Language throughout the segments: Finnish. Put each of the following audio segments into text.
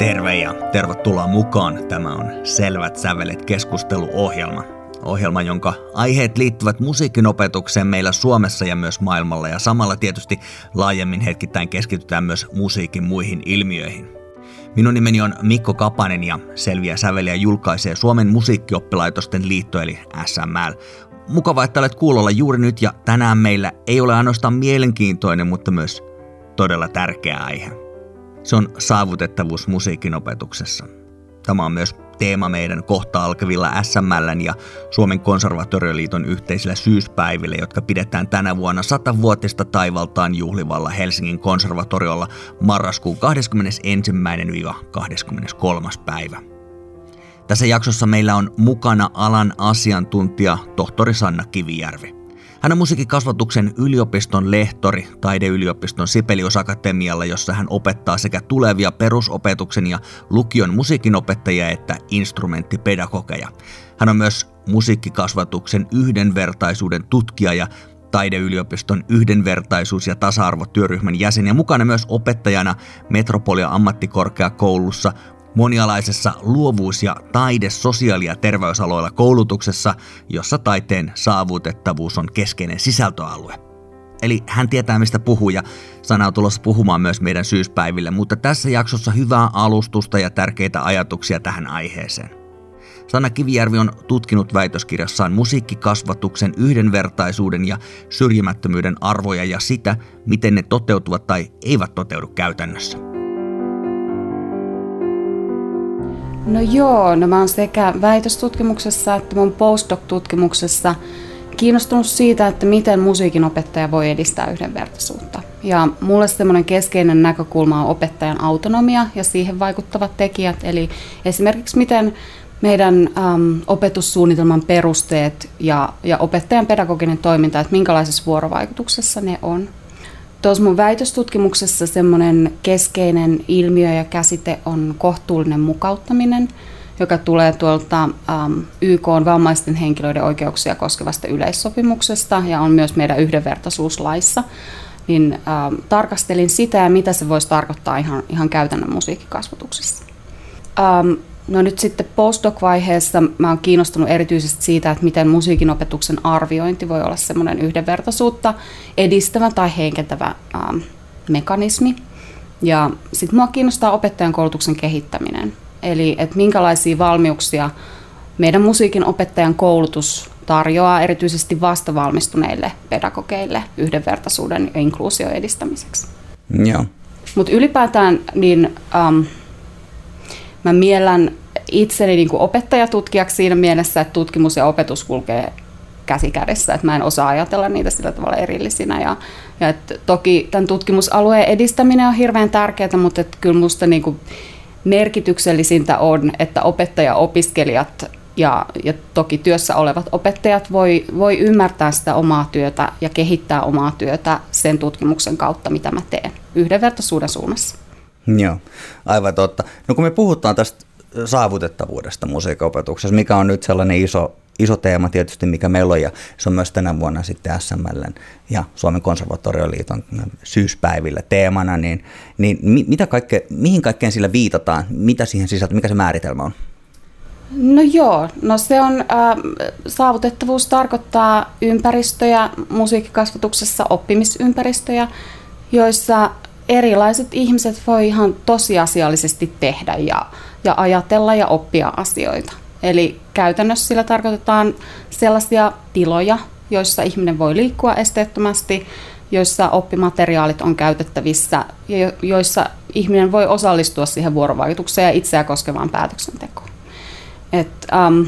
Terve ja tervetuloa mukaan. Tämä on Selvät sävelet keskusteluohjelma. Ohjelma, jonka aiheet liittyvät musiikin opetukseen meillä Suomessa ja myös maailmalla ja samalla tietysti laajemmin hetkittäin keskitytään myös musiikin muihin ilmiöihin. Minun nimeni on Mikko Kapanen ja Selviä säveliä julkaisee Suomen musiikkioppilaitosten liitto eli SML. Mukava, että olet kuulolla juuri nyt ja tänään meillä ei ole ainoastaan mielenkiintoinen, mutta myös todella tärkeä aihe. Se on saavutettavuus musiikin opetuksessa. Tämä on myös teema meidän kohta alkavilla SML ja Suomen konservatorioliiton yhteisillä syyspäivillä, jotka pidetään tänä vuonna satavuotista taivaltaan juhlivalla Helsingin konservatoriolla marraskuun 21-23. päivä. Tässä jaksossa meillä on mukana alan asiantuntija tohtori Sanna Kivijärvi. Hän on musiikkikasvatuksen yliopiston lehtori taideyliopiston Sibelius Akatemialla, jossa hän opettaa sekä tulevia perusopetuksen ja lukion musiikinopettajia että instrumenttipedagogeja. Hän on myös musiikkikasvatuksen yhdenvertaisuuden tutkija ja taideyliopiston yhdenvertaisuus- ja tasa-arvotyöryhmän jäsen ja mukana myös opettajana Metropolia ammattikorkeakoulussa monialaisessa luovuus- ja taide-, sosiaali- ja terveysaloilla koulutuksessa, jossa taiteen saavutettavuus on keskeinen sisältöalue. Eli hän tietää mistä puhuu ja sana on tulossa puhumaan myös meidän syyspäiville, mutta tässä jaksossa hyvää alustusta ja tärkeitä ajatuksia tähän aiheeseen. Sanna Kivijärvi on tutkinut väitöskirjassaan musiikkikasvatuksen yhdenvertaisuuden ja syrjimättömyyden arvoja ja sitä, miten ne toteutuvat tai eivät toteudu käytännössä. No joo, no mä oon sekä väitöstutkimuksessa että mun postdoc-tutkimuksessa kiinnostunut siitä, että miten musiikin opettaja voi edistää yhdenvertaisuutta. Ja mulle semmoinen keskeinen näkökulma on opettajan autonomia ja siihen vaikuttavat tekijät, eli esimerkiksi miten meidän äm, opetussuunnitelman perusteet ja, ja opettajan pedagoginen toiminta, että minkälaisessa vuorovaikutuksessa ne on. Tuossa mun väitöstutkimuksessa semmoinen keskeinen ilmiö ja käsite on kohtuullinen mukauttaminen, joka tulee tuolta ähm, YK on vammaisten henkilöiden oikeuksia koskevasta yleissopimuksesta ja on myös meidän yhdenvertaisuuslaissa. Niin ähm, tarkastelin sitä ja mitä se voisi tarkoittaa ihan, ihan käytännön musiikkikasvatuksessa. Ähm, No nyt sitten postdoc-vaiheessa mä oon kiinnostunut erityisesti siitä, että miten musiikin opetuksen arviointi voi olla semmoinen yhdenvertaisuutta edistävä tai heikentävä ähm, mekanismi. Ja sitten mua kiinnostaa opettajan koulutuksen kehittäminen. Eli että minkälaisia valmiuksia meidän musiikin opettajan koulutus tarjoaa erityisesti vastavalmistuneille pedagogeille yhdenvertaisuuden ja inkluusion edistämiseksi. Joo. Mutta ylipäätään niin ähm, mä miellän itseni niin kuin opettajatutkijaksi siinä mielessä, että tutkimus ja opetus kulkee käsi kädessä, että mä en osaa ajatella niitä sillä tavalla erillisinä. Ja, ja että toki tämän tutkimusalueen edistäminen on hirveän tärkeää, mutta että kyllä musta niin merkityksellisintä on, että opettaja-opiskelijat ja, ja toki työssä olevat opettajat voi, voi ymmärtää sitä omaa työtä ja kehittää omaa työtä sen tutkimuksen kautta, mitä mä teen yhdenvertaisuuden suunnassa. Joo, aivan totta. No kun me puhutaan tästä saavutettavuudesta musiikinopetuksessa, mikä on nyt sellainen iso, iso teema tietysti, mikä meillä on, ja se on myös tänä vuonna sitten SML ja Suomen konservatorioliiton syyspäivillä teemana, niin, niin mitä kaikke, mihin kaikkeen sillä viitataan, mitä siihen sisältää, mikä se määritelmä on? No joo, no se on, äh, saavutettavuus tarkoittaa ympäristöjä, musiikkikasvatuksessa oppimisympäristöjä, joissa erilaiset ihmiset voi ihan tosiasiallisesti tehdä ja, ja ajatella ja oppia asioita. Eli käytännössä sillä tarkoitetaan sellaisia tiloja, joissa ihminen voi liikkua esteettömästi, joissa oppimateriaalit on käytettävissä ja joissa ihminen voi osallistua siihen vuorovaikutukseen ja itseä koskevaan päätöksentekoon. Et, um,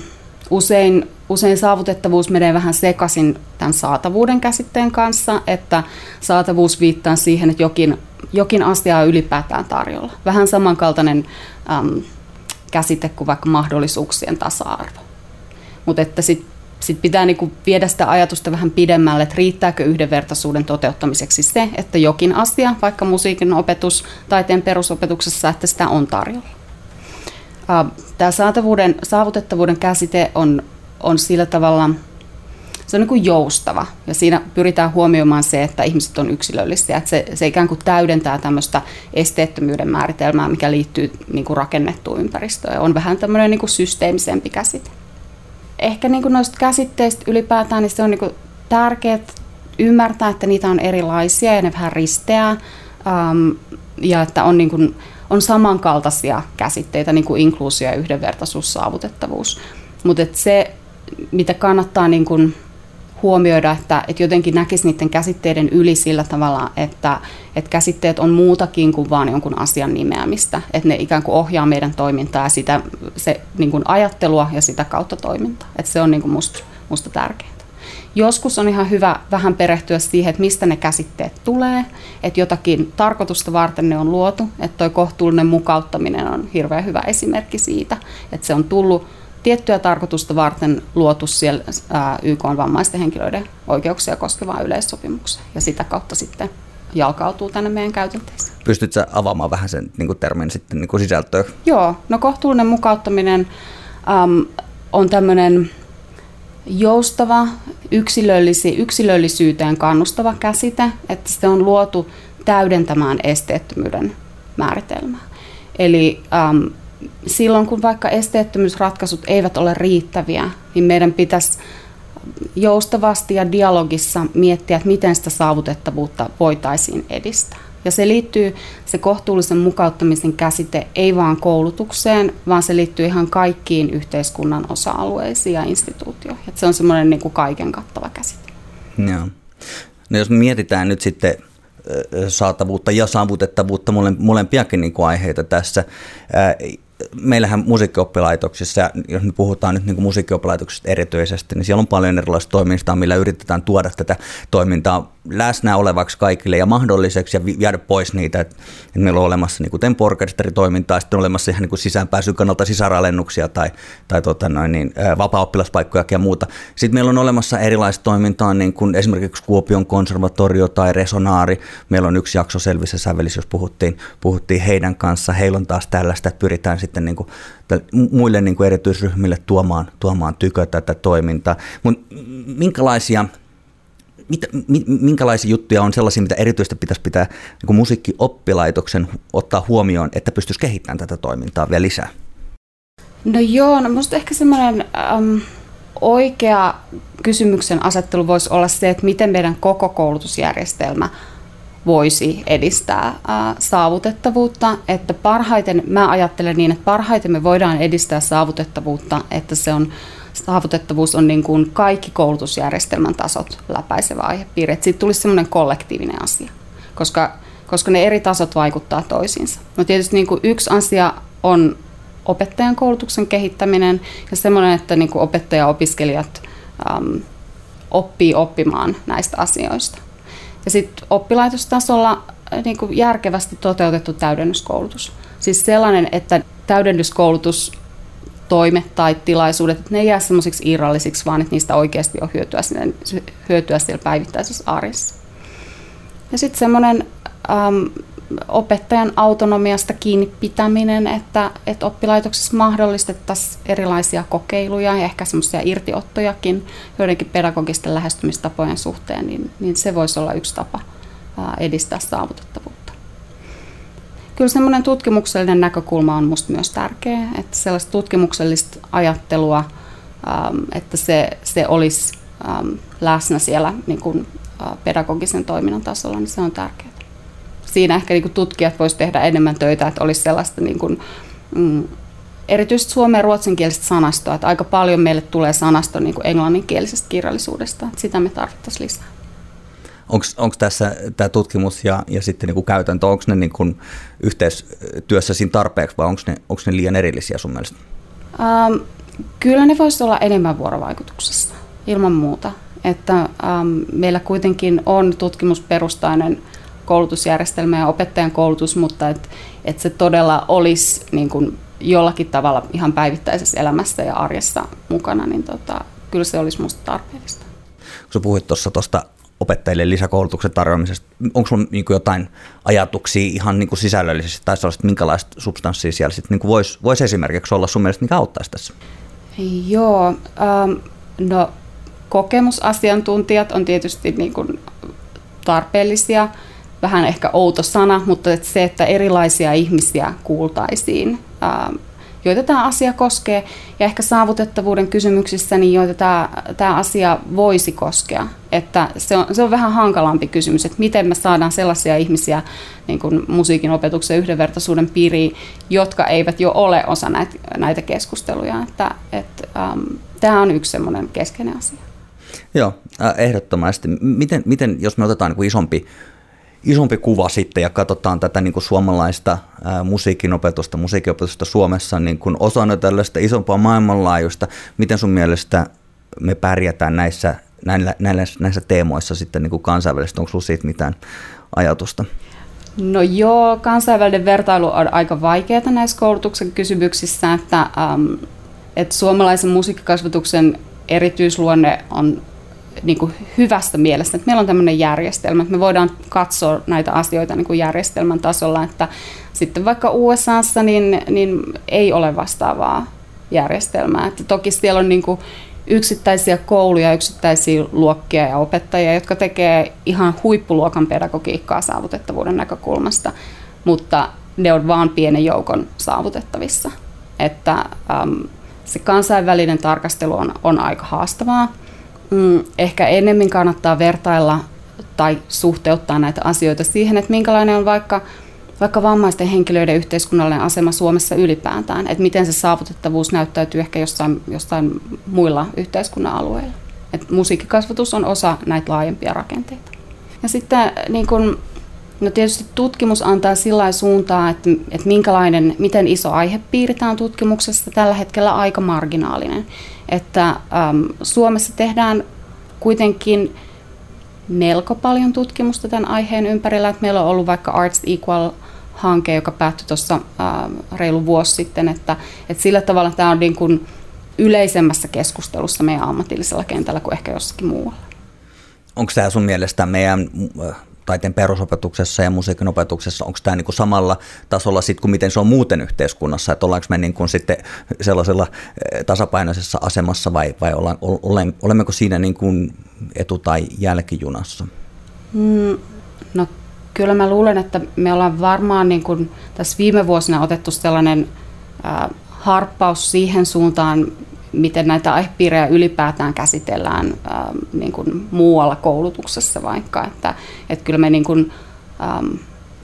usein, usein saavutettavuus menee vähän sekaisin tämän saatavuuden käsitteen kanssa, että saatavuus viittaa siihen, että jokin jokin asia on ylipäätään tarjolla. Vähän samankaltainen äm, käsite kuin vaikka mahdollisuuksien tasa-arvo. Mutta että sitten sit pitää niinku viedä sitä ajatusta vähän pidemmälle, että riittääkö yhdenvertaisuuden toteuttamiseksi se, että jokin asia, vaikka musiikin opetus, taiteen perusopetuksessa, että sitä on tarjolla. Tämä saatavuuden, saavutettavuuden käsite on, on sillä tavalla se on niin kuin joustava ja siinä pyritään huomioimaan se, että ihmiset on yksilöllisiä, että se, se ikään kuin täydentää tämmöistä esteettömyyden määritelmää, mikä liittyy niin kuin rakennettuun ympäristöön. On vähän tämmöinen niin kuin systeemisempi käsite. Ehkä niin kuin noista käsitteistä ylipäätään, niin se on niin kuin tärkeää ymmärtää, että niitä on erilaisia ja ne vähän risteää um, ja että on, niin kuin, on samankaltaisia käsitteitä, niin kuin inkluusio ja yhdenvertaisuus, saavutettavuus. Mutta se, mitä kannattaa niin kuin huomioida, että, että jotenkin näkisi niiden käsitteiden yli sillä tavalla, että, että käsitteet on muutakin kuin vain jonkun asian nimeämistä. Että ne ikään kuin ohjaa meidän toimintaa ja sitä, se niin kuin ajattelua ja sitä kautta toimintaa. Että se on niin kuin musta, musta tärkeintä. Joskus on ihan hyvä vähän perehtyä siihen, että mistä ne käsitteet tulee, että jotakin tarkoitusta varten ne on luotu, että tuo kohtuullinen mukauttaminen on hirveän hyvä esimerkki siitä, että se on tullut tiettyä tarkoitusta varten luotu siellä YK on vammaisten henkilöiden oikeuksia koskevaan yleissopimukseen ja sitä kautta sitten jalkautuu tänne meidän käytänteeseen. Pystytkö avaamaan vähän sen niin kuin termin sitten niin kuin sisältöä? Joo, no kohtuullinen mukauttaminen äm, on tämmöinen joustava, yksilöllisi, yksilöllisyyteen kannustava käsite, että se on luotu täydentämään esteettömyyden määritelmää. Eli äm, silloin kun vaikka esteettömyysratkaisut eivät ole riittäviä, niin meidän pitäisi joustavasti ja dialogissa miettiä, että miten sitä saavutettavuutta voitaisiin edistää. Ja se liittyy, se kohtuullisen mukauttamisen käsite ei vaan koulutukseen, vaan se liittyy ihan kaikkiin yhteiskunnan osa-alueisiin ja instituutioihin. Se on semmoinen niin kuin kaiken kattava käsite. Joo. No jos mietitään nyt sitten saatavuutta ja saavutettavuutta, molempiakin niin kuin aiheita tässä meillähän musiikkioppilaitoksissa, jos me puhutaan nyt niin kuin musiikkioppilaitoksista erityisesti, niin siellä on paljon erilaista toimintaa, millä yritetään tuoda tätä toimintaa läsnä olevaksi kaikille ja mahdolliseksi ja viedä pois niitä. Että, meillä on olemassa niin kuin tempo-orkesteritoimintaa, sitten on olemassa ihan niin kuin sisäänpääsyn kannalta sisaralennuksia tai, tai tota noin, niin, vapaa-oppilaspaikkoja ja muuta. Sitten meillä on olemassa erilaista toimintaa, niin kuin esimerkiksi Kuopion konservatorio tai Resonaari. Meillä on yksi jakso selvissä sävelissä, jos puhuttiin, puhuttiin heidän kanssa. Heillä on taas tällaista, että pyritään sitten niin kuin, muille niin kuin erityisryhmille tuomaan, tuomaan tykö tätä toimintaa. Mutta minkälaisia mitä, minkälaisia juttuja on sellaisia, mitä erityisesti pitäisi pitää niin musiikkioppilaitoksen ottaa huomioon, että pystyisi kehittämään tätä toimintaa vielä lisää? No joo, no minusta ehkä semmoinen äm, oikea kysymyksen asettelu voisi olla se, että miten meidän koko koulutusjärjestelmä voisi edistää ää, saavutettavuutta, että parhaiten, mä ajattelen niin, että parhaiten me voidaan edistää saavutettavuutta, että se on saavutettavuus on niin kuin kaikki koulutusjärjestelmän tasot läpäisevä aihepiiri. Että siitä tulisi semmoinen kollektiivinen asia, koska, koska ne eri tasot vaikuttaa toisiinsa. No tietysti niin kuin yksi asia on opettajan koulutuksen kehittäminen ja semmoinen, että niin kuin opettaja-opiskelijat äm, oppii oppimaan näistä asioista. Ja sitten oppilaitostasolla niin kuin järkevästi toteutettu täydennyskoulutus. Siis sellainen, että täydennyskoulutus toimet tai tilaisuudet, että ne ei jää semmoisiksi irrallisiksi, vaan että niistä oikeasti on hyötyä, sinne, hyötyä siellä päivittäisessä arjessa. Ja sitten semmoinen opettajan autonomiasta kiinni pitäminen, että, että oppilaitoksissa mahdollistettaisiin erilaisia kokeiluja ja ehkä semmoisia irtiottojakin joidenkin pedagogisten lähestymistapojen suhteen, niin, niin se voisi olla yksi tapa edistää saavutettavuutta kyllä semmoinen tutkimuksellinen näkökulma on minusta myös tärkeä, että sellaista tutkimuksellista ajattelua, että se, se olisi läsnä siellä niin kuin pedagogisen toiminnan tasolla, niin se on tärkeää. Siinä ehkä niin kuin tutkijat voisivat tehdä enemmän töitä, että olisi sellaista niin kuin, mm, erityisesti suomen ja ruotsinkielistä sanastoa, että aika paljon meille tulee sanasto niin kuin englanninkielisestä kirjallisuudesta, että sitä me tarvittaisiin lisää. Onko tässä tämä tutkimus ja, ja sitten niin kuin käytäntö, onko ne niin kuin yhteistyössä siinä tarpeeksi vai onko ne, onko ne liian erillisiä sun mielestä? Ähm, kyllä ne voisivat olla enemmän vuorovaikutuksessa, ilman muuta. Että ähm, meillä kuitenkin on tutkimusperustainen koulutusjärjestelmä ja opettajan koulutus, mutta että et se todella olisi niin kuin jollakin tavalla ihan päivittäisessä elämässä ja arjessa mukana, niin tota, kyllä se olisi minusta tarpeellista. Kun sä puhuit tuosta opettajille lisäkoulutuksen tarjoamisesta. Onko sinulla niin jotain ajatuksia ihan niin kuin sisällöllisesti tai sellaista, minkälaista substanssia siellä sitten niin voisi vois esimerkiksi olla sun mielestä, mikä auttaisi tässä? Joo, ähm, no kokemusasiantuntijat on tietysti niin kuin tarpeellisia, vähän ehkä outo sana, mutta että se, että erilaisia ihmisiä kuultaisiin, joita tämä asia koskee, ja ehkä saavutettavuuden kysymyksissä, niin joita tämä, tämä asia voisi koskea. Että se, on, se on vähän hankalampi kysymys, että miten me saadaan sellaisia ihmisiä niin kuin musiikin opetuksen yhdenvertaisuuden piiriin, jotka eivät jo ole osa näitä, näitä keskusteluja. Että, että, ähm, tämä on yksi semmoinen keskeinen asia. Joo, ehdottomasti. Miten, miten jos me otetaan niin isompi isompi kuva sitten ja katsotaan tätä niin kuin suomalaista ää, musiikinopetusta, musiikinopetusta Suomessa niin kuin osana tällaista isompaa maailmanlaajuista. Miten sun mielestä me pärjätään näissä, näillä, näillä, näissä teemoissa sitten niin kuin kansainvälisesti? Onko sinulla siitä mitään ajatusta? No joo, kansainvälinen vertailu on aika vaikeaa näissä koulutuksen kysymyksissä, että, ähm, että suomalaisen musiikkikasvatuksen erityisluonne on niin kuin hyvästä mielestä, että meillä on tämmöinen järjestelmä, että me voidaan katsoa näitä asioita niin kuin järjestelmän tasolla, että sitten vaikka USAssa niin, niin ei ole vastaavaa järjestelmää. Että toki siellä on niin kuin yksittäisiä kouluja, yksittäisiä luokkia ja opettajia, jotka tekee ihan huippuluokan pedagogiikkaa saavutettavuuden näkökulmasta, mutta ne on vaan pienen joukon saavutettavissa. Että äm, se kansainvälinen tarkastelu on, on aika haastavaa mm, ehkä enemmän kannattaa vertailla tai suhteuttaa näitä asioita siihen, että minkälainen on vaikka, vaikka vammaisten henkilöiden yhteiskunnallinen asema Suomessa ylipäätään, että miten se saavutettavuus näyttäytyy ehkä jossain, jossain muilla yhteiskunnan alueilla. Et musiikkikasvatus on osa näitä laajempia rakenteita. Ja sitten niin kun, no tietysti tutkimus antaa sillä suuntaa, että, että minkälainen, miten iso aihepiiri tämä on tutkimuksessa tällä hetkellä aika marginaalinen että äm, Suomessa tehdään kuitenkin melko paljon tutkimusta tämän aiheen ympärillä. Että meillä on ollut vaikka Arts Equal-hanke, joka päättyi tuossa reilu vuosi sitten, että, että sillä tavalla tämä on niin kuin yleisemmässä keskustelussa meidän ammatillisella kentällä kuin ehkä jossakin muualla. Onko tämä sun mielestä meidän taiteen perusopetuksessa ja musiikin opetuksessa, onko tämä niinku samalla tasolla sit kuin miten se on muuten yhteiskunnassa, että ollaanko me niinku sitten sellaisella eh, tasapainoisessa asemassa vai, vai olla, ole, olemmeko siinä niinku etu- tai jälkijunassa? Mm, no kyllä mä luulen, että me ollaan varmaan niin kuin tässä viime vuosina otettu sellainen äh, harppaus siihen suuntaan, miten näitä aihepiirejä ylipäätään käsitellään ähm, niin kuin muualla koulutuksessa vaikka. Että, että kyllä me niin kuin, ähm,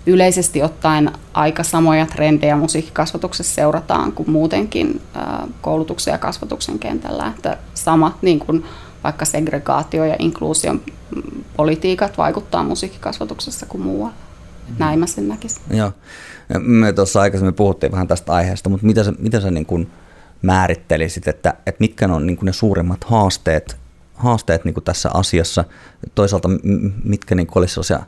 yleisesti ottaen aika samoja trendejä musiikkikasvatuksessa seurataan kuin muutenkin äh, koulutuksen ja kasvatuksen kentällä. Että sama niin kuin vaikka segregaatio ja inkluusion politiikat vaikuttaa musiikkikasvatuksessa kuin muualla. Näin mä sen näkisin. Joo. Me tuossa aikaisemmin puhuttiin vähän tästä aiheesta, mutta mitä sä, mitä sä niin kuin määrittelisit, että, että mitkä on niin ne suurimmat haasteet, haasteet niin tässä asiassa, toisaalta mitkä niin olisi sellaisia,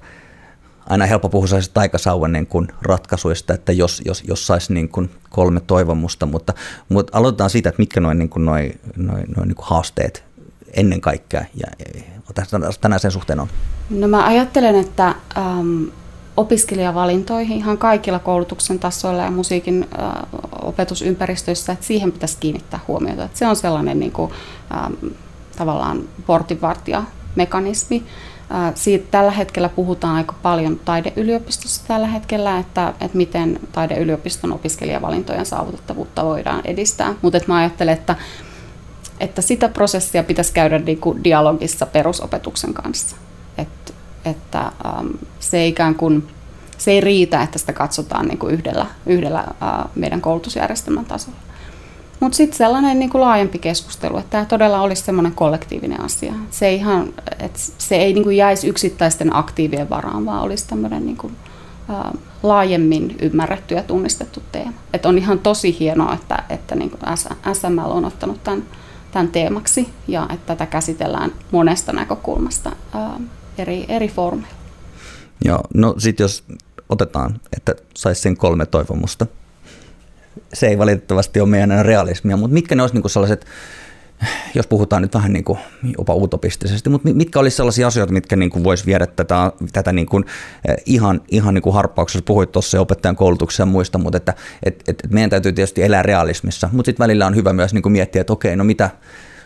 aina helppo puhua sellaisista taikasauvan niin ratkaisuista, että jos, jos, jos saisi niin kolme toivomusta, mutta, mutta aloitetaan siitä, että mitkä noin niin noi, noi, noi niin haasteet ennen kaikkea ja tänään sen suhteen on? No mä ajattelen, että ähm, opiskelijavalintoihin ihan kaikilla koulutuksen tasoilla ja musiikin äh, opetusympäristöissä, että siihen pitäisi kiinnittää huomiota. Että se on sellainen niin kuin, ähm, tavallaan portinvartijamekanismi. Äh, siitä tällä hetkellä puhutaan aika paljon taideyliopistossa tällä hetkellä, että, että miten taideyliopiston opiskelijavalintojen saavutettavuutta voidaan edistää. Mutta mä ajattelen, että, että sitä prosessia pitäisi käydä niin kuin dialogissa perusopetuksen kanssa. Että että ähm, se ikään kuin se ei riitä, että sitä katsotaan niin kuin yhdellä, yhdellä meidän koulutusjärjestelmän tasolla. Mutta sitten sellainen niin kuin laajempi keskustelu, että tämä todella olisi semmoinen kollektiivinen asia. Se ei, ihan, että se ei niin kuin jäisi yksittäisten aktiivien varaan, vaan olisi tämmöinen niin kuin, äh, laajemmin ymmärretty ja tunnistettu teema. Et on ihan tosi hienoa, että, että niin kuin SML on ottanut tämän, tämän teemaksi ja että tätä käsitellään monesta näkökulmasta. Äh, eri, eri formeilla. Joo, no sitten jos otetaan, että saisi sen kolme toivomusta. Se ei valitettavasti ole meidän realismia, mutta mitkä ne olisi niin sellaiset, jos puhutaan nyt vähän niin kuin jopa utopistisesti, mutta mitkä olisi sellaisia asioita, mitkä niin kuin voisi viedä tätä, tätä niin kuin eh, ihan, ihan niin kuin harppauksessa, puhuit tuossa opettajan koulutuksessa ja muista, mutta että et, et, et meidän täytyy tietysti elää realismissa, mutta sitten välillä on hyvä myös niin kuin miettiä, että okei, no mitä,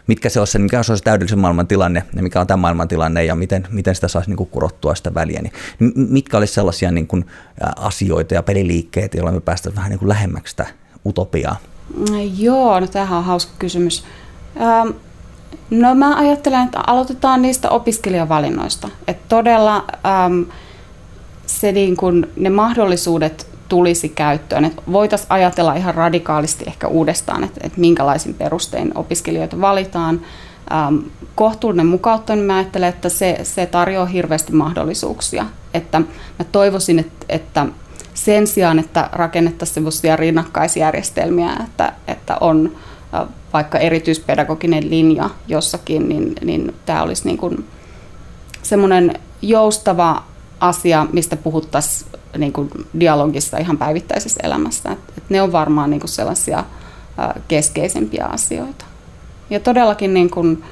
mitkä se olisi, mikä se olisi täydellisen maailman tilanne ja mikä on tämä maailman tilanne ja miten, miten sitä saisi niin kuin kurottua sitä väliä. Niin, mitkä olisi sellaisia niin kuin, asioita ja peliliikkeitä, joilla me päästään vähän niin kuin lähemmäksi sitä utopiaa? Joo, no tämähän on hauska kysymys. Ähm, no mä ajattelen, että aloitetaan niistä opiskelijavalinnoista. Että todella ähm, se niin kun, ne mahdollisuudet tulisi käyttöön. Voitaisiin ajatella ihan radikaalisti ehkä uudestaan, että, että minkälaisin perustein opiskelijoita valitaan. Ähm, kohtuullinen mukauttaminen, mä ajattelen, että se, se tarjoaa hirveästi mahdollisuuksia. Että mä toivoisin, että, että sen sijaan, että rakennettaisiin sellaisia rinnakkaisjärjestelmiä, että, että on äh, vaikka erityispedagoginen linja jossakin, niin, niin tämä olisi niin kuin semmoinen joustava asia, mistä puhuttaisiin niin kuin dialogissa ihan päivittäisessä elämässä. Et, et ne on varmaan niin kuin sellaisia ä, keskeisempiä asioita. Ja todellakin, niin kuin,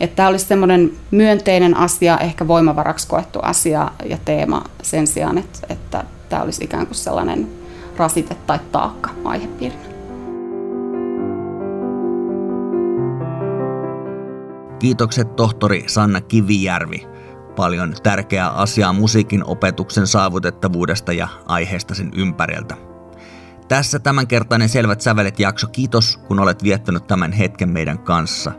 että tämä olisi semmoinen myönteinen asia, ehkä voimavaraksi koettu asia ja teema sen sijaan, että, että tämä olisi ikään kuin sellainen rasite tai taakka aihepiirinä. Kiitokset tohtori Sanna Kivijärvi paljon tärkeää asiaa musiikin opetuksen saavutettavuudesta ja aiheesta sen ympäriltä. Tässä tämänkertainen Selvät sävelet jakso. Kiitos, kun olet viettänyt tämän hetken meidän kanssa.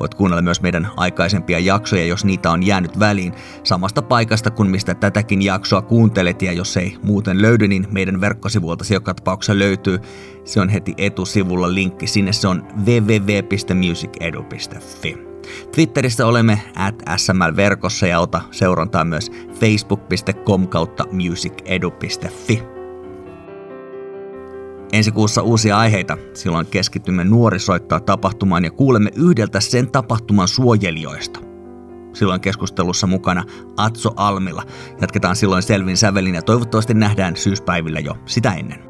Voit kuunnella myös meidän aikaisempia jaksoja, jos niitä on jäänyt väliin, samasta paikasta kuin mistä tätäkin jaksoa kuuntelet, ja jos ei muuten löydy, niin meidän verkkosivuilta joka tapauksessa löytyy. Se on heti etusivulla linkki sinne, se on www.musicedu.fi. Twitterissä olemme at sml-verkossa ja ota seurantaa myös facebook.com kautta musicedu.fi. Ensi kuussa uusia aiheita. Silloin keskitymme nuorisoittaa tapahtumaan ja kuulemme yhdeltä sen tapahtuman suojelijoista. Silloin keskustelussa mukana Atso Almilla. Jatketaan silloin selvin sävelin ja toivottavasti nähdään syyspäivillä jo sitä ennen.